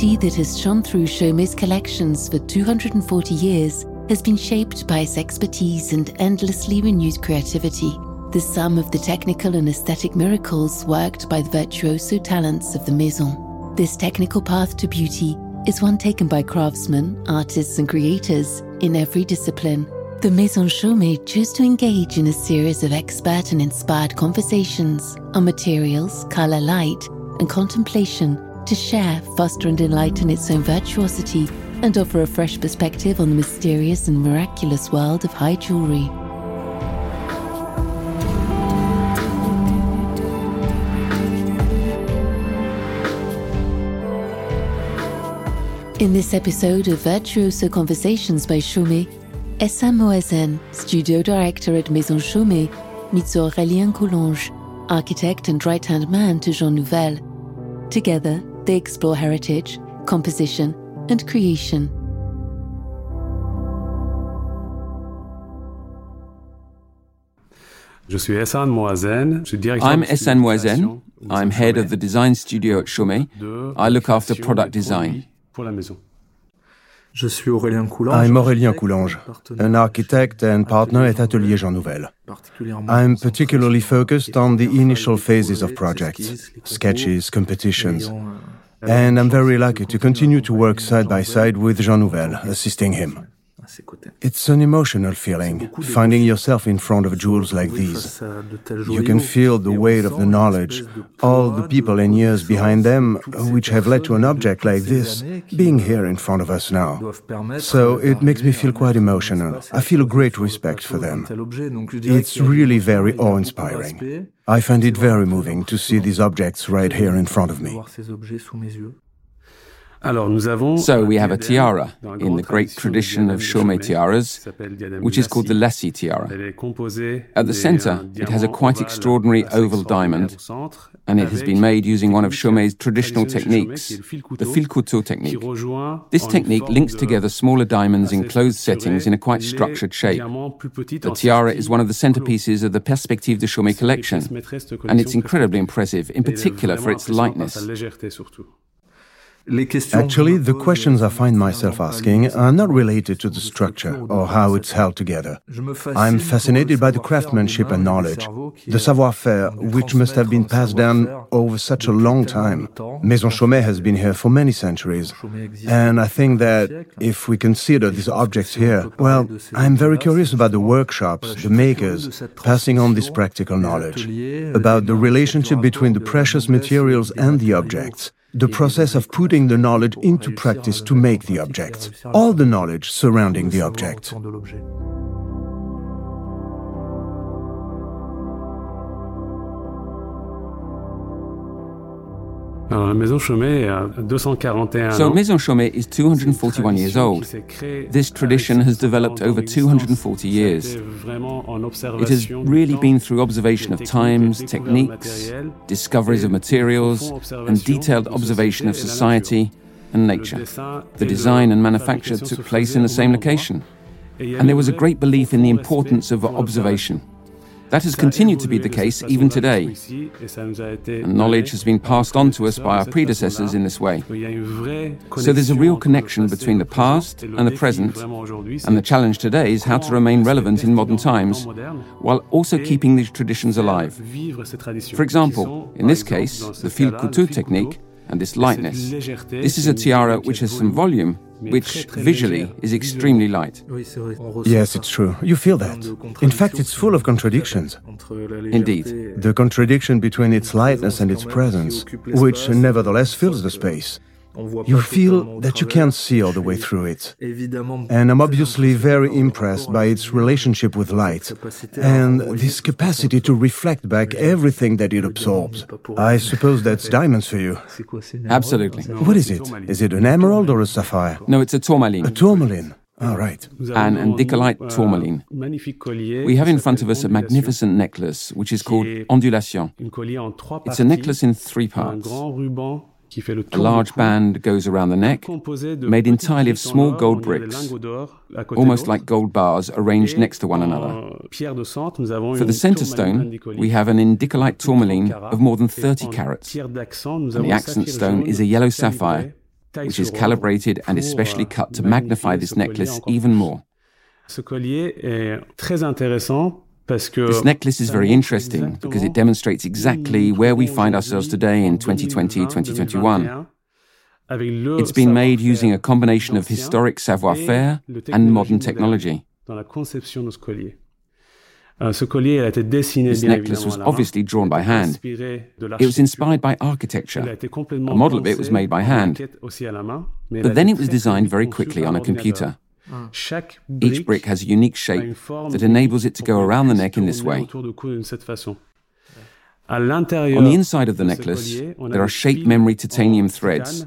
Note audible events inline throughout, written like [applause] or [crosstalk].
beauty that has shone through Chaumet's collections for 240 years has been shaped by his expertise and endlessly renewed creativity, the sum of the technical and aesthetic miracles worked by the virtuoso talents of the Maison. This technical path to beauty is one taken by craftsmen, artists, and creators in every discipline. The Maison Chaumet chose to engage in a series of expert and inspired conversations on materials, color, light, and contemplation to share, foster, and enlighten its own virtuosity and offer a fresh perspective on the mysterious and miraculous world of high jewelry. In this episode of Virtuoso Conversations by Chaumet, Ehsan Moazen, studio director at Maison Chaumet, meets Aurélien Coulanges, architect and right hand man to Jean Nouvel. Together, they explore heritage, composition, and creation. Je suis Ehsan Moazen. I'm Ehsan Moazen. I'm head of the design studio at Chaumet. I look after product design. I'm Aurélien Coulanges, an architect and partner at Atelier Jean Nouvel. I'm particularly focused on the initial phases of projects, sketches, competitions. And I'm very lucky to continue to work side by side with Jean Nouvel, assisting him. It's an emotional feeling, finding yourself in front of jewels like these. You can feel the weight of the knowledge, all the people and years behind them, which have led to an object like this being here in front of us now. So it makes me feel quite emotional. I feel a great respect for them. It's really very awe inspiring. I find it very moving to see these objects right here in front of me. So we have a tiara in the great tradition of Chaumet tiaras, which is called the Lacy tiara. At the center, it has a quite extraordinary oval diamond, and it has been made using one of Chaumet's traditional techniques, the fil couteau technique. This technique links together smaller diamonds in closed settings in a quite structured shape. The tiara is one of the centerpieces of the Perspective de Chaumet collection, and it's incredibly impressive, in particular for its lightness. Actually, the questions I find myself asking are not related to the structure or how it's held together. I'm fascinated by the craftsmanship and knowledge, the savoir-faire, which must have been passed down over such a long time. Maison Chaumet has been here for many centuries. And I think that if we consider these objects here, well, I'm very curious about the workshops, the makers, passing on this practical knowledge, about the relationship between the precious materials and the objects the process of putting the knowledge into practice to make the object, all the knowledge surrounding the object. So Maison Chaumet is 241 years old. This tradition has developed over 240 years. It has really been through observation of times, techniques, discoveries of materials, and detailed observation of society and nature. The design and manufacture took place in the same location. And there was a great belief in the importance of observation. That has continued to be the case even today. And knowledge has been passed on to us by our predecessors in this way. So there's a real connection between the past and the present, and the challenge today is how to remain relevant in modern times while also keeping these traditions alive. For example, in this case, the fil couteau technique and this lightness. This is a tiara which has some volume, which visually is extremely light. Yes, it's true. You feel that. In fact, it's full of contradictions. Indeed. The contradiction between its lightness and its presence, which nevertheless fills the space. You feel that you can't see all the way through it. And I'm obviously very impressed by its relationship with light and this capacity to reflect back everything that it absorbs. I suppose that's diamonds for you. Absolutely. What is it? Is it an emerald or a sapphire? No, it's a tourmaline. A tourmaline. All right. An indicolite tourmaline. We have in front of us a magnificent necklace, which is called ondulation. It's a necklace in three parts. A large band goes around the neck, made entirely of small gold bricks, almost like gold bars arranged next to one another. For the center stone, we have an indicolite tourmaline of more than 30 carats, and the accent stone is a yellow sapphire which is calibrated and especially cut to magnify this necklace even more. This necklace is very interesting because it demonstrates exactly where we find ourselves today in 2020 2021. It's been made using a combination of historic savoir faire and modern technology. Euh, this necklace was obviously drawn by hand. It was inspired by architecture. A model of it was made by hand. But then it was designed very quickly on a computer. Mm. Each brick has a unique shape that enables it to go around the neck in this way. On the inside of the necklace, there are shape memory titanium threads,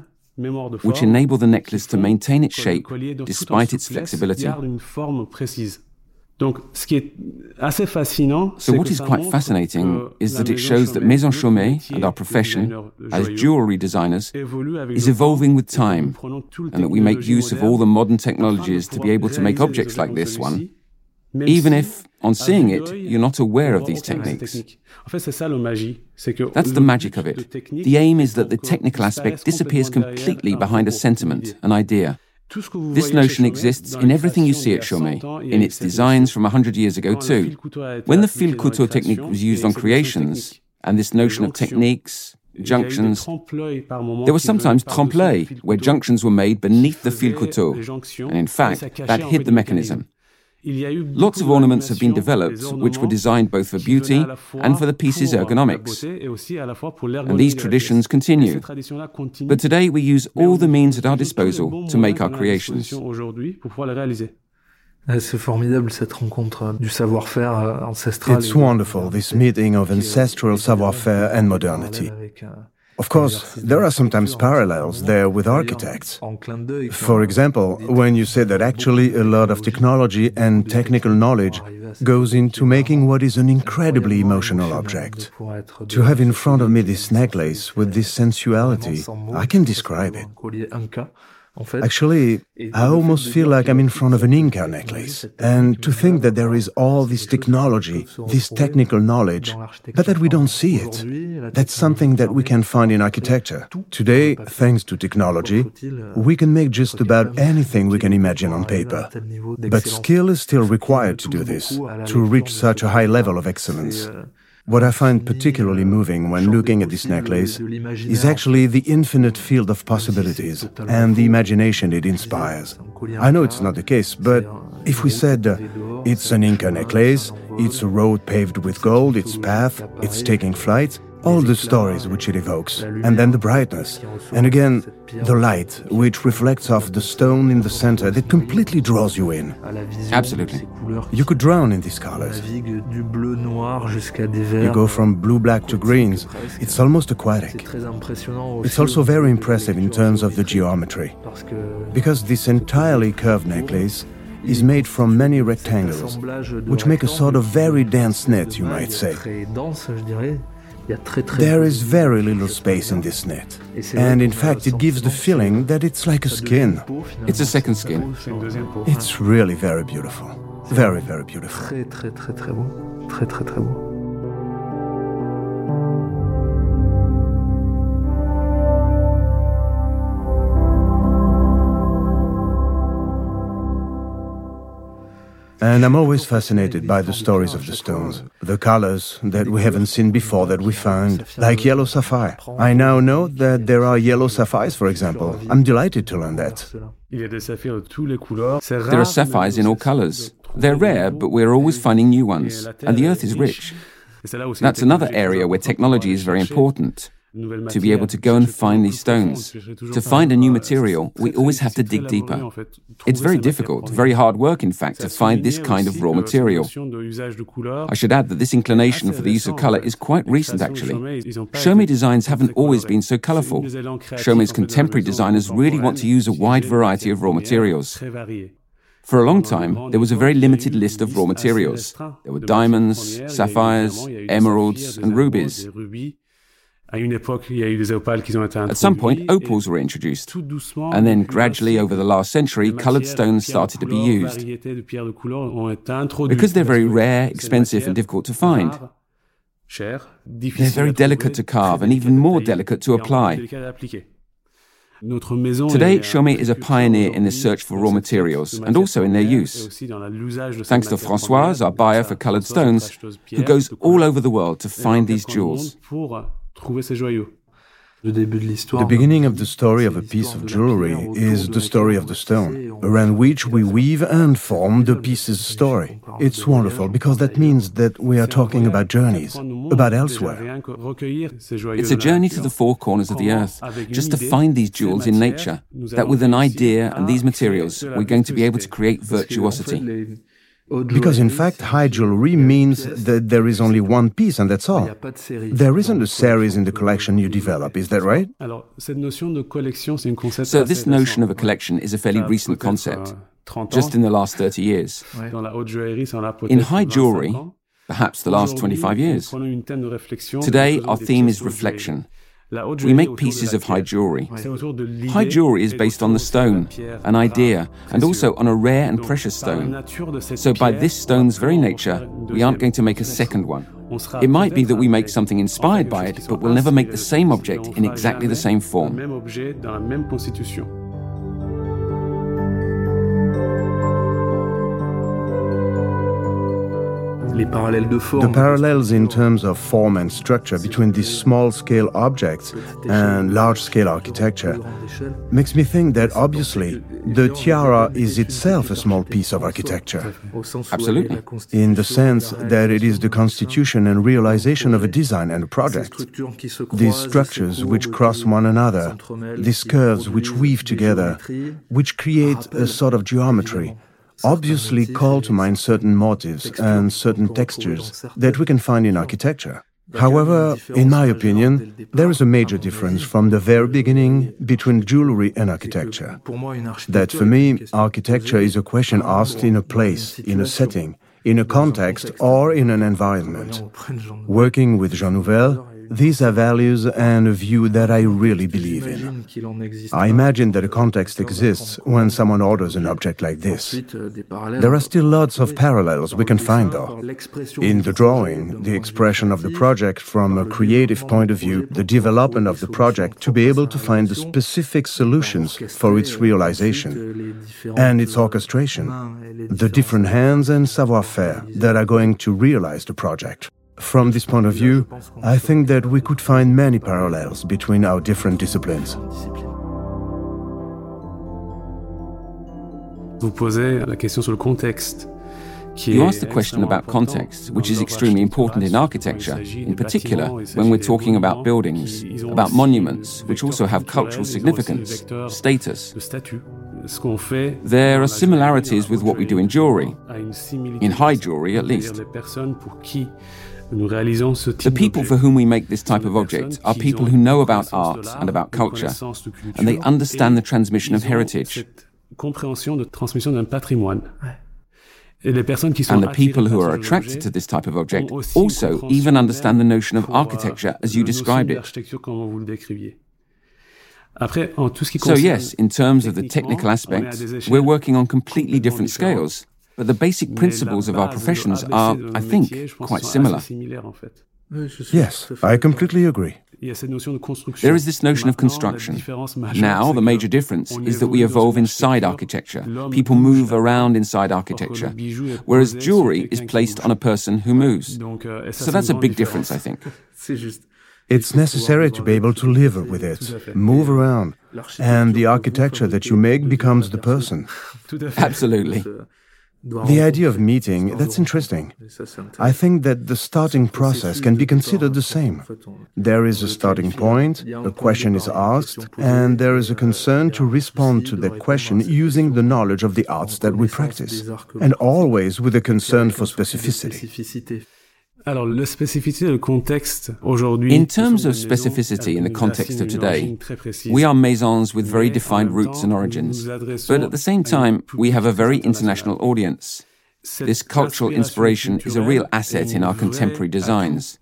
which enable the necklace to maintain its shape despite its flexibility. So, what is quite fascinating is that it shows that Maison Chaumet and our profession as jewelry designers is evolving with time, and that we make use of all the modern technologies to be able to make objects like this one, even if, on seeing it, you're not aware of these techniques. That's the magic of it. The aim is that the technical aspect disappears completely behind a sentiment, an idea. This notion exists in everything you see at Chaumet, in its designs from a hundred years ago too. When the fil couteau technique was used on creations, and this notion of techniques, junctions, there was sometimes trompe-l'œil, where junctions were made beneath the fil couteau, and in fact, that hid the mechanism. Lots of ornaments have been developed which were designed both for beauty and for the piece's ergonomics. And these traditions continue. But today we use all the means at our disposal to make our creations. Ah, c'est formidable cette rencontre euh, du savoir-faire euh, ancestral. It's wonderful, this meeting of euh, ancestral savoir-faire and modernity. Euh, Of course, there are sometimes parallels there with architects. For example, when you say that actually a lot of technology and technical knowledge goes into making what is an incredibly emotional object. To have in front of me this necklace with this sensuality, I can describe it. Actually, I almost feel like I'm in front of an Inca necklace. And to think that there is all this technology, this technical knowledge, but that we don't see it. That's something that we can find in architecture. Today, thanks to technology, we can make just about anything we can imagine on paper. But skill is still required to do this, to reach such a high level of excellence. What I find particularly moving when looking at this necklace is actually the infinite field of possibilities and the imagination it inspires. I know it's not the case, but if we said uh, it's an Inca necklace, it's a road paved with gold, its path, it's taking flight, all the stories which it evokes, and then the brightness, and again, the light which reflects off the stone in the center that completely draws you in. Absolutely. You could drown in these colors. You go from blue black to greens. It's almost aquatic. It's also very impressive in terms of the geometry, because this entirely curved necklace is made from many rectangles, which make a sort of very dense net, you might say. There is very little space in this net. And in fact, it gives the feeling that it's like a skin. It's a second skin. It's really very beautiful. Very, very beautiful. And I'm always fascinated by the stories of the stones, the colors that we haven't seen before that we find, like yellow sapphire. I now know that there are yellow sapphires, for example. I'm delighted to learn that. There are sapphires in all colors. They're rare, but we're always finding new ones, and the earth is rich. That's another area where technology is very important to be able to go and find these stones. To find a new material, we always have to dig deeper. It's very difficult, very hard work, in fact, to find this kind of raw material. I should add that this inclination for the use of color is quite recent, actually. Chaumet designs haven't always been so colorful. Chaumet's contemporary designers really want to use a wide variety of raw materials. For a long time, there was a very limited list of raw materials. There were diamonds, sapphires, emeralds, and rubies. At some point, opals were introduced, and then gradually over the last century, coloured stones started to be used. Because they're very rare, expensive, and difficult to find, they're very delicate to carve and even more delicate to apply. Today, Chaumet is a pioneer in the search for raw materials and also in their use. Thanks to Françoise, our buyer for colored stones, who goes all over the world to find these jewels. The beginning of the story of a piece of jewelry is the story of the stone, around which we weave and form the piece's story. It's wonderful because that means that we are talking about journeys, about elsewhere. It's a journey to the four corners of the earth, just to find these jewels in nature, that with an idea and these materials, we're going to be able to create virtuosity. Because in fact, high jewelry means that there is only one piece and that's all. There isn't a series in the collection you develop, is that right? So, this notion of a collection is a fairly recent concept, just in the last 30 years. In high jewelry, perhaps the last 25 years. Today, our theme is reflection. We make pieces of high jewelry. High jewelry is based on the stone, an idea, and also on a rare and precious stone. So, by this stone's very nature, we aren't going to make a second one. It might be that we make something inspired by it, but we'll never make the same object in exactly the same form. The parallels in terms of form and structure between these small-scale objects and large-scale architecture makes me think that obviously the tiara is itself a small piece of architecture. Absolutely. In the sense that it is the constitution and realization of a design and a project. These structures which cross one another, these curves which weave together, which create a sort of geometry obviously call to mind certain motifs and certain textures that we can find in architecture. However, in my opinion, there is a major difference from the very beginning between jewelry and architecture. That for me, architecture is a question asked in a place, in a setting, in a context, or in an environment. Working with Jean Nouvel, these are values and a view that I really believe in. I imagine that a context exists when someone orders an object like this. There are still lots of parallels we can find, though. In the drawing, the expression of the project from a creative point of view, the development of the project to be able to find the specific solutions for its realization, and its orchestration, the different hands and savoir-faire that are going to realize the project. From this point of view, I think that we could find many parallels between our different disciplines. Vous posez la question sur le contexte. You asked the question about context, which is extremely important in architecture, in particular when we're talking about buildings, about monuments, which also have cultural significance, status. There are similarities with what we do in jewelry, in high jewelry at least. The people for whom we make this type of object are people who know about art and about culture, and they understand the transmission of heritage. And the people who are attracted to this type of object also even understand the notion of architecture as you described it. So, yes, in terms of the technical aspects, we're working on completely different scales. But the basic principles of our professions are, I think, quite similar. Yes, I completely agree. There is this notion of construction. Now, the major difference is that we evolve inside architecture. People move around inside architecture, whereas jewelry is placed on a person who moves. So that's a big difference, I think. [laughs] It's necessary to be able to live with it, move around, and the architecture that you make becomes the person. [laughs] Absolutely. The idea of meeting, that's interesting. I think that the starting process can be considered the same. There is a starting point, a question is asked, and there is a concern to respond to that question using the knowledge of the arts that we practice, and always with a concern for specificity. In terms of specificity in the context of today, we are maisons with very defined roots and origins, but at the same time, we have a very international audience. This cultural inspiration is a real asset in our contemporary designs.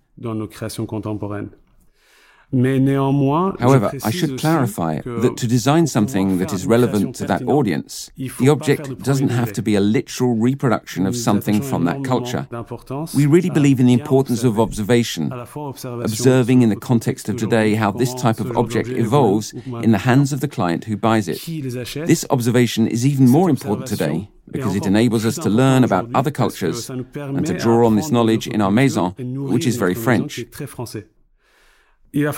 However, I should clarify that to design something that is relevant to that audience, the object doesn't have to be a literal reproduction of something from that culture. We really believe in the importance of observation, observing in the context of today how this type of object evolves in the hands of the client who buys it. This observation is even more important today because it enables us to learn about other cultures and to draw on this knowledge in our maison, which is very French. It's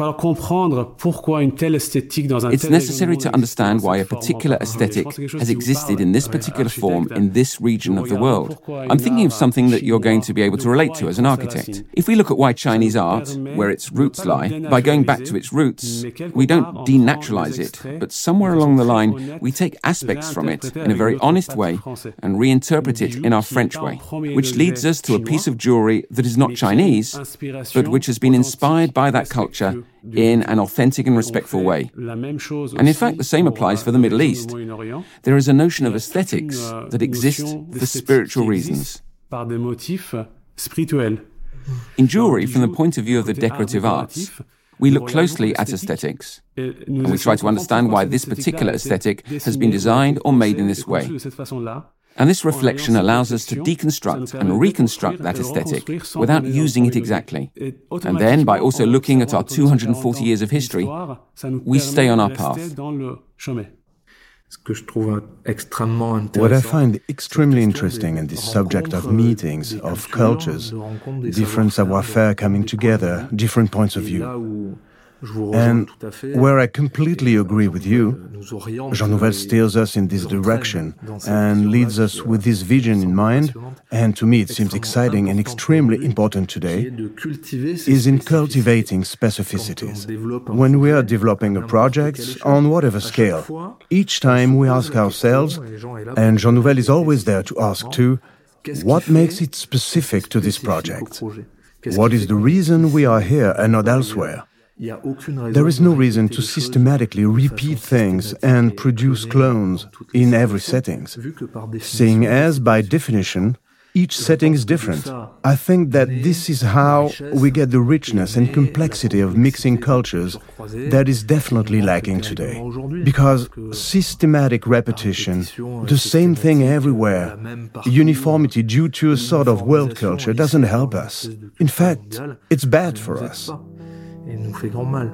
necessary to understand why a particular aesthetic has existed in this particular form in this region of the world. I'm thinking of something that you're going to be able to relate to as an architect. If we look at why Chinese art, where its roots lie, by going back to its roots, we don't denaturalize it, but somewhere along the line, we take aspects from it in a very honest way and reinterpret it in our French way, which leads us to a piece of jewelry that is not Chinese, but which has been inspired by that culture culture in an authentic and respectful way. And in fact, the same applies for the Middle East. There is a notion of aesthetics that exists for spiritual reasons. In jewelry, from the point of view of the decorative arts, we look closely at aesthetics, and we try to understand why this particular aesthetic has been designed or made in this way. And this reflection allows us to deconstruct and reconstruct that aesthetic without using it exactly. And then, by also looking at our 240 years of history, we stay on our path. What I find extremely interesting in this subject of meetings, of cultures, different savoir-faire coming together, different points of view, and where I completely agree with you, Jean Nouvel steers us in this direction and leads us with this vision in mind, and to me it seems exciting and extremely important today, is in cultivating specificities. When we are developing a project, on whatever scale, each time we ask ourselves, and Jean Nouvel is always there to ask too, what makes it specific to this project? What is the reason we are here and not elsewhere? There is no reason to systematically repeat things and produce clones in every setting, seeing as, by definition, each setting is different. I think that this is how we get the richness and complexity of mixing cultures that is definitely lacking today. Because systematic repetition, the same thing everywhere, uniformity due to a sort of world culture doesn't help us. In fact, it's bad for us et nous fait grand mal.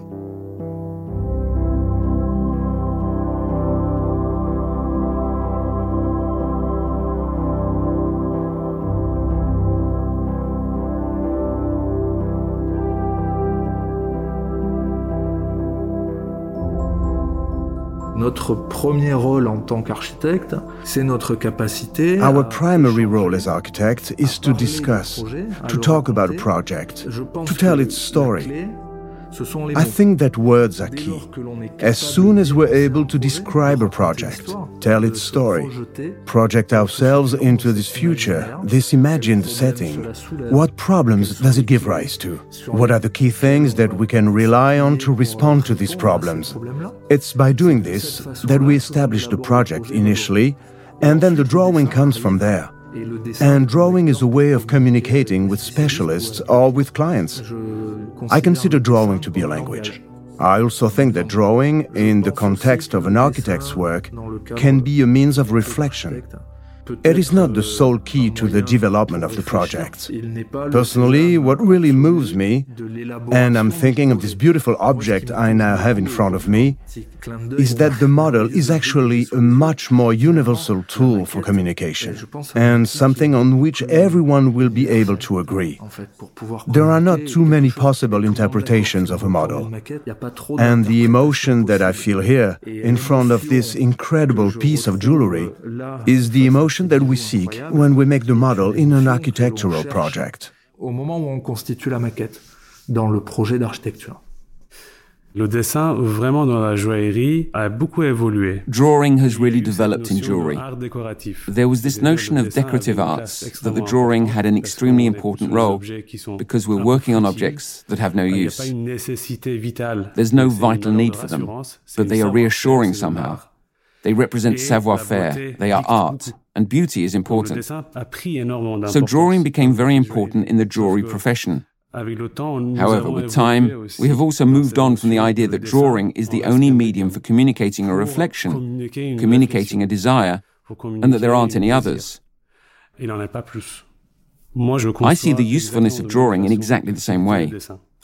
Notre premier rôle en tant qu'architecte, c'est notre capacité. Our primary role as architects is to discuss, to talk about a project, to tell its story. I think that words are key. As soon as we're able to describe a project, tell its story, project ourselves into this future, this imagined setting, what problems does it give rise to? What are the key things that we can rely on to respond to these problems? It's by doing this that we establish the project initially, and then the drawing comes from there. And drawing is a way of communicating with specialists or with clients. I consider drawing to be a language. I also think that drawing, in the context of an architect's work, can be a means of reflection. It is not the sole key to the development of the project. Personally, what really moves me, and I'm thinking of this beautiful object I now have in front of me, is that the model is actually a much more universal tool for communication, and something on which everyone will be able to agree. There are not too many possible interpretations of a model, and the emotion that I feel here, in front of this incredible piece of jewelry, is the emotion that we seek when we make the model in an architectural project. Au moment où on constitue la maquette dans le projet d'architecture. Le dessin, vraiment dans la joaillerie, a beaucoup évolué. Drawing has really developed in jewelry. There was this notion of decorative arts that the drawing had an extremely important role because we're working on objects that have no use. There's no vital need for them, but they are reassuring somehow. They represent savoir-faire, they are art, and beauty is important. So drawing became very important in the jewelry profession. However, with time, we have also moved on from the idea that drawing is the only medium for communicating a reflection, communicating a desire, and that there aren't any others. I see the usefulness of drawing in exactly the same way.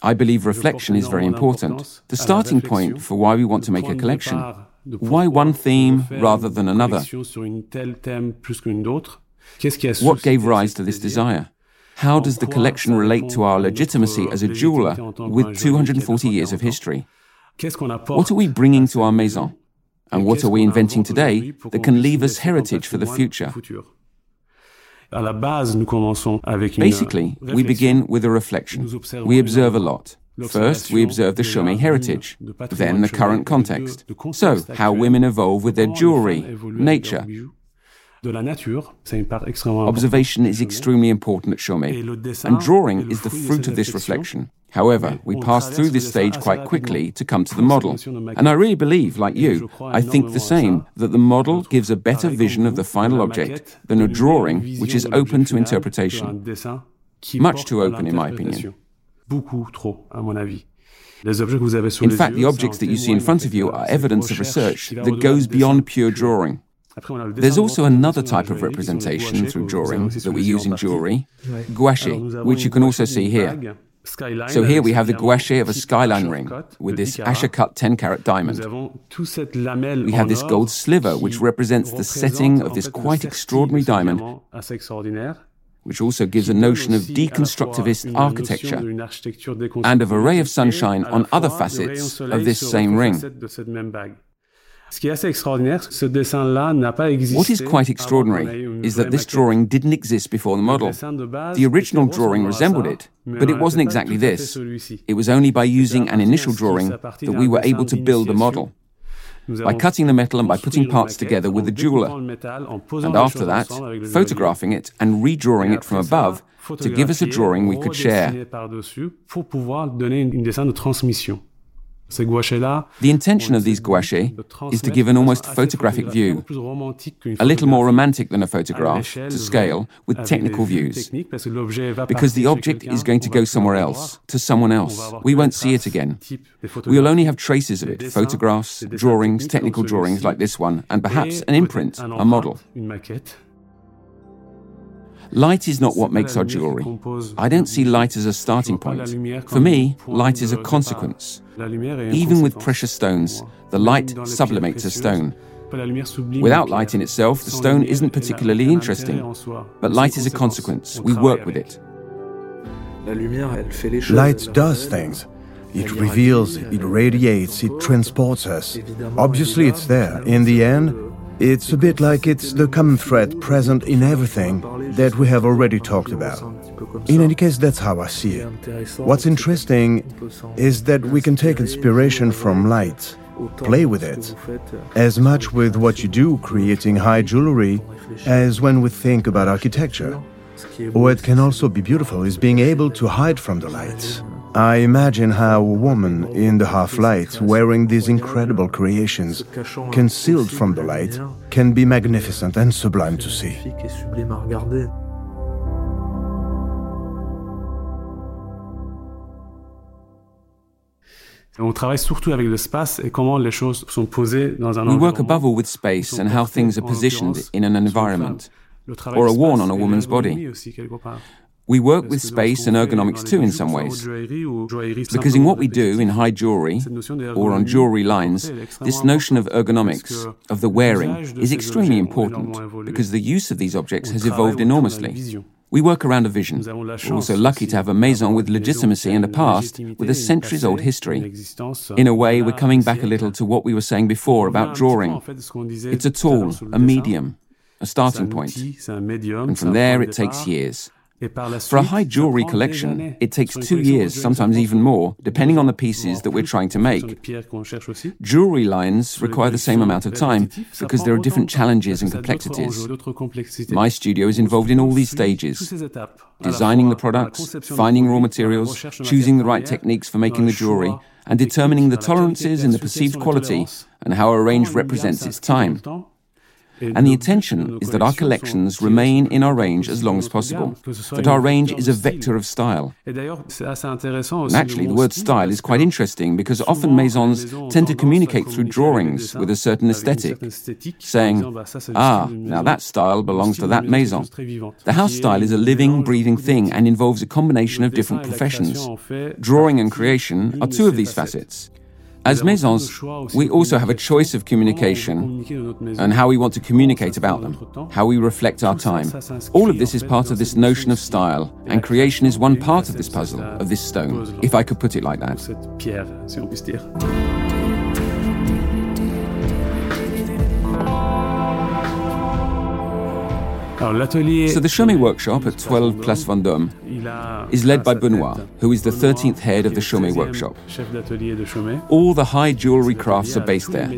I believe reflection is very important, the starting point for why we want to make a collection. Why one theme rather than another? What gave rise to this desire? How does the collection relate to our legitimacy as a jeweler with 240 years of history? What are we bringing to our maison? And what are we inventing today that can leave us heritage for the future? Basically, we begin with a reflection. We observe a lot. First, we observe the Chaumet heritage, then the current context. So, how women evolve with their jewelry, nature, Observation is extremely important at Chaumet, and drawing is the fruit of this reflection. However, we pass through this stage quite quickly to come to the model. And I really believe, like you, I think the same, that the model gives a better vision of the final object than a drawing which is open to interpretation. Much too open, in my opinion. In fact, the objects that you see in front of you are evidence of research that goes beyond pure drawing. There's also another type of representation through drawing that we use in jewelry, gouache, which you can also see here. So here we have the gouache of a skyline ring with this Asscher cut 10 carat diamond. We have this gold sliver which represents the setting of this quite extraordinary diamond, which also gives a notion of deconstructivist architecture and of a ray of sunshine on other facets of this same ring. What is quite extraordinary is that this drawing didn't exist before the model. The original drawing resembled it, but it wasn't exactly this. It was only by using an initial drawing that we were able to build a model. By cutting the metal and by putting parts together with a jeweler. And after that, photographing it and redrawing it from above to give us a drawing we could share. The intention of these gouaches is to give an almost photographic view, a little more romantic than a photograph, to scale, with technical views. Because the object is going to go somewhere else, to someone else. We won't see it again. We will only have traces of it photographs, drawings, technical drawings like this one, and perhaps an imprint, a model. Light is not what makes our jewelry. I don't see light as a starting point. For me, light is a consequence. Even with precious stones, the light sublimates a stone. Without light in itself, the stone isn't particularly interesting. But light is a consequence. We work with it. Light does things. It reveals, it radiates, it transports us. Obviously, it's there. In the end, it's a bit like it's the common thread present in everything that we have already talked about. In any case, that's how I see it. What's interesting is that we can take inspiration from light, play with it, as much with what you do creating high jewelry as when we think about architecture. What can also be beautiful is being able to hide from the light. I imagine how a woman in the half light, wearing these incredible creations, concealed from the light, can be magnificent and sublime to see. On travaille surtout avec l'espace et comment les choses sont posées dans un We work above all with space and how things are positioned in an environment, or are worn on a woman's body. We work with space and ergonomics too in some ways. Because in what we do in high jewelry or on jewelry lines, this notion of ergonomics, of the wearing, is extremely important because the use of these objects has evolved enormously. We work around a vision. We're also lucky to have a maison with legitimacy and a past with a centuries old history. In a way, we're coming back a little to what we were saying before about drawing. It's a tool, a medium, a starting point. And from there, it takes years. For a high jewelry collection, it takes two years, sometimes even more, depending on the pieces that we're trying to make. Jewelry lines require the same amount of time because there are different challenges and complexities. My studio is involved in all these stages designing the products, finding raw materials, choosing the right techniques for making the jewelry, and determining the tolerances in the perceived quality and how a range represents its time. And the intention is that our collections remain in our range as long as possible, that our range is a vector of style. And actually, the word style is quite interesting because often maisons tend to communicate through drawings with a certain aesthetic, saying, ah, now that style belongs to that maison. The house style is a living, breathing thing and involves a combination of different professions. Drawing and creation are two of these facets. As maisons, we also have a choice of communication and how we want to communicate about them, how we reflect our time. All of this is part of this notion of style, and creation is one part of this puzzle, of this stone, if I could put it like that. So the Chaumet workshop at 12 Place Vendôme is led by Benoit, who is the 13th head of the Chaumet workshop. All the high jewelry crafts are based there.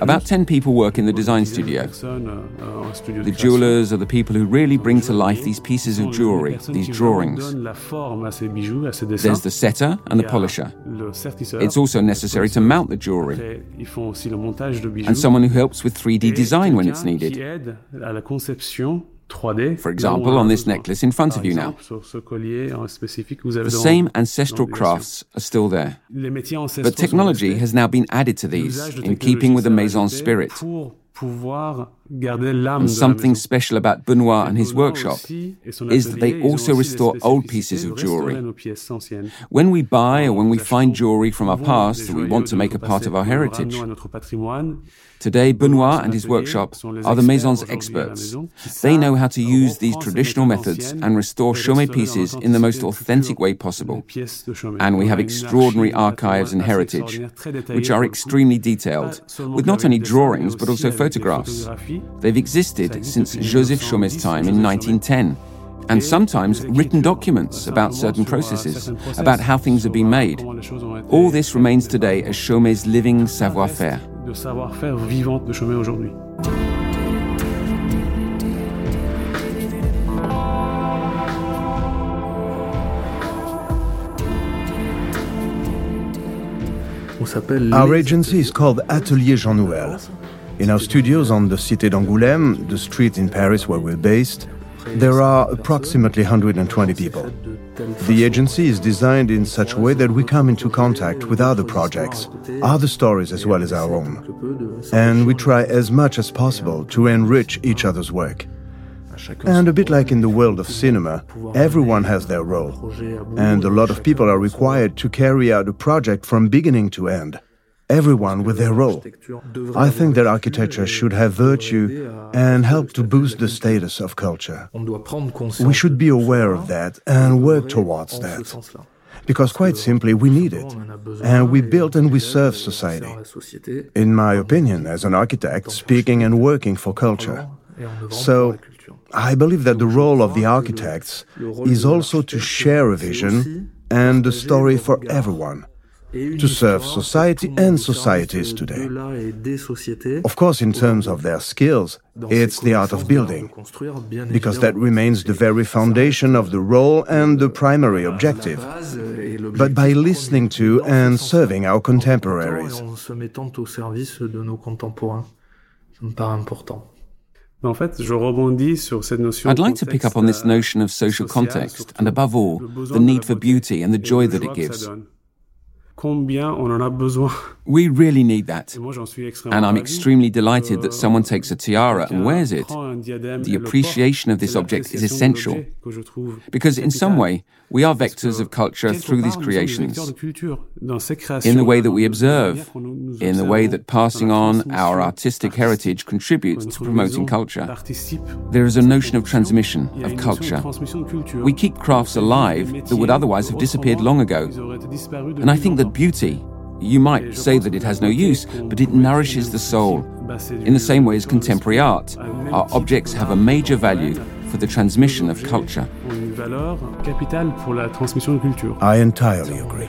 About 10 people work in the design studio. The jewelers are the people who really bring to life these pieces of jewelry, these drawings. There's the setter and the polisher. It's also necessary to mount the jewelry. And someone who helps with 3D design when it's needed à la conception 3D. For example, on this necklace in front of you now. The same ancestral crafts are still there. But technology has now been added to these in keeping with the Maison spirit. And something special about Benoit and his workshop is that they also restore old pieces of jewelry. When we buy or when we find jewelry from our past that we want to make a part of our heritage, Today, Benoit and his workshop are the Maison's experts. They know how to use these traditional methods and restore Chaumet pieces in the most authentic way possible. And we have extraordinary archives and heritage, which are extremely detailed, with not only drawings but also photographs. They've existed since Joseph Chaumet's time in 1910 and sometimes written documents about certain processes, about how things have been made. All this remains today as Chaumet's living savoir-faire de savoir-faire vivante de Chaumet aujourd'hui. Our agency is called Atelier Jean Nouvel. In our studios on the Cité d'Angoulême, the street in Paris where we're based, there are approximately 120 people. The agency is designed in such a way that we come into contact with other projects, other stories as well as our own. And we try as much as possible to enrich each other's work. And a bit like in the world of cinema, everyone has their role, and a lot of people are required to carry out a project from beginning to end everyone with their role. I think that architecture should have virtue and help to boost the status of culture. We should be aware of that and work towards that. Because quite simply, we need it. And we build and we serve society. In my opinion, as an architect, speaking and working for culture. So, I believe that the role of the architects is also to share a vision and a story for everyone to serve society and societies today. Of course, in terms of their skills, it's the art of building, because that remains the very foundation of the role and the primary objective. But by listening to and serving our contemporaries. I'd like to pick up on this notion of social context and, above all, the need for beauty and the joy that it gives. We really need that. And I'm extremely delighted that someone takes a tiara and wears it. The appreciation of this object is essential. Because in some way, we are vectors of culture through these creations. In the way that we observe, in the way that passing on our artistic heritage contributes to promoting culture. There is a notion of transmission, of culture. We keep crafts alive that would otherwise have disappeared long ago. And I think that beauty, you might say that it has no use, but it nourishes the soul. In the same way as contemporary art, our objects have a major value for the transmission of culture. I entirely agree.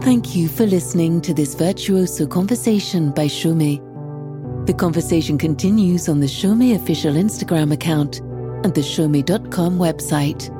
Thank you for listening to this Virtuoso Conversation by Chaumet. The conversation continues on the Chaumet official Instagram account and the Chaumet.com website.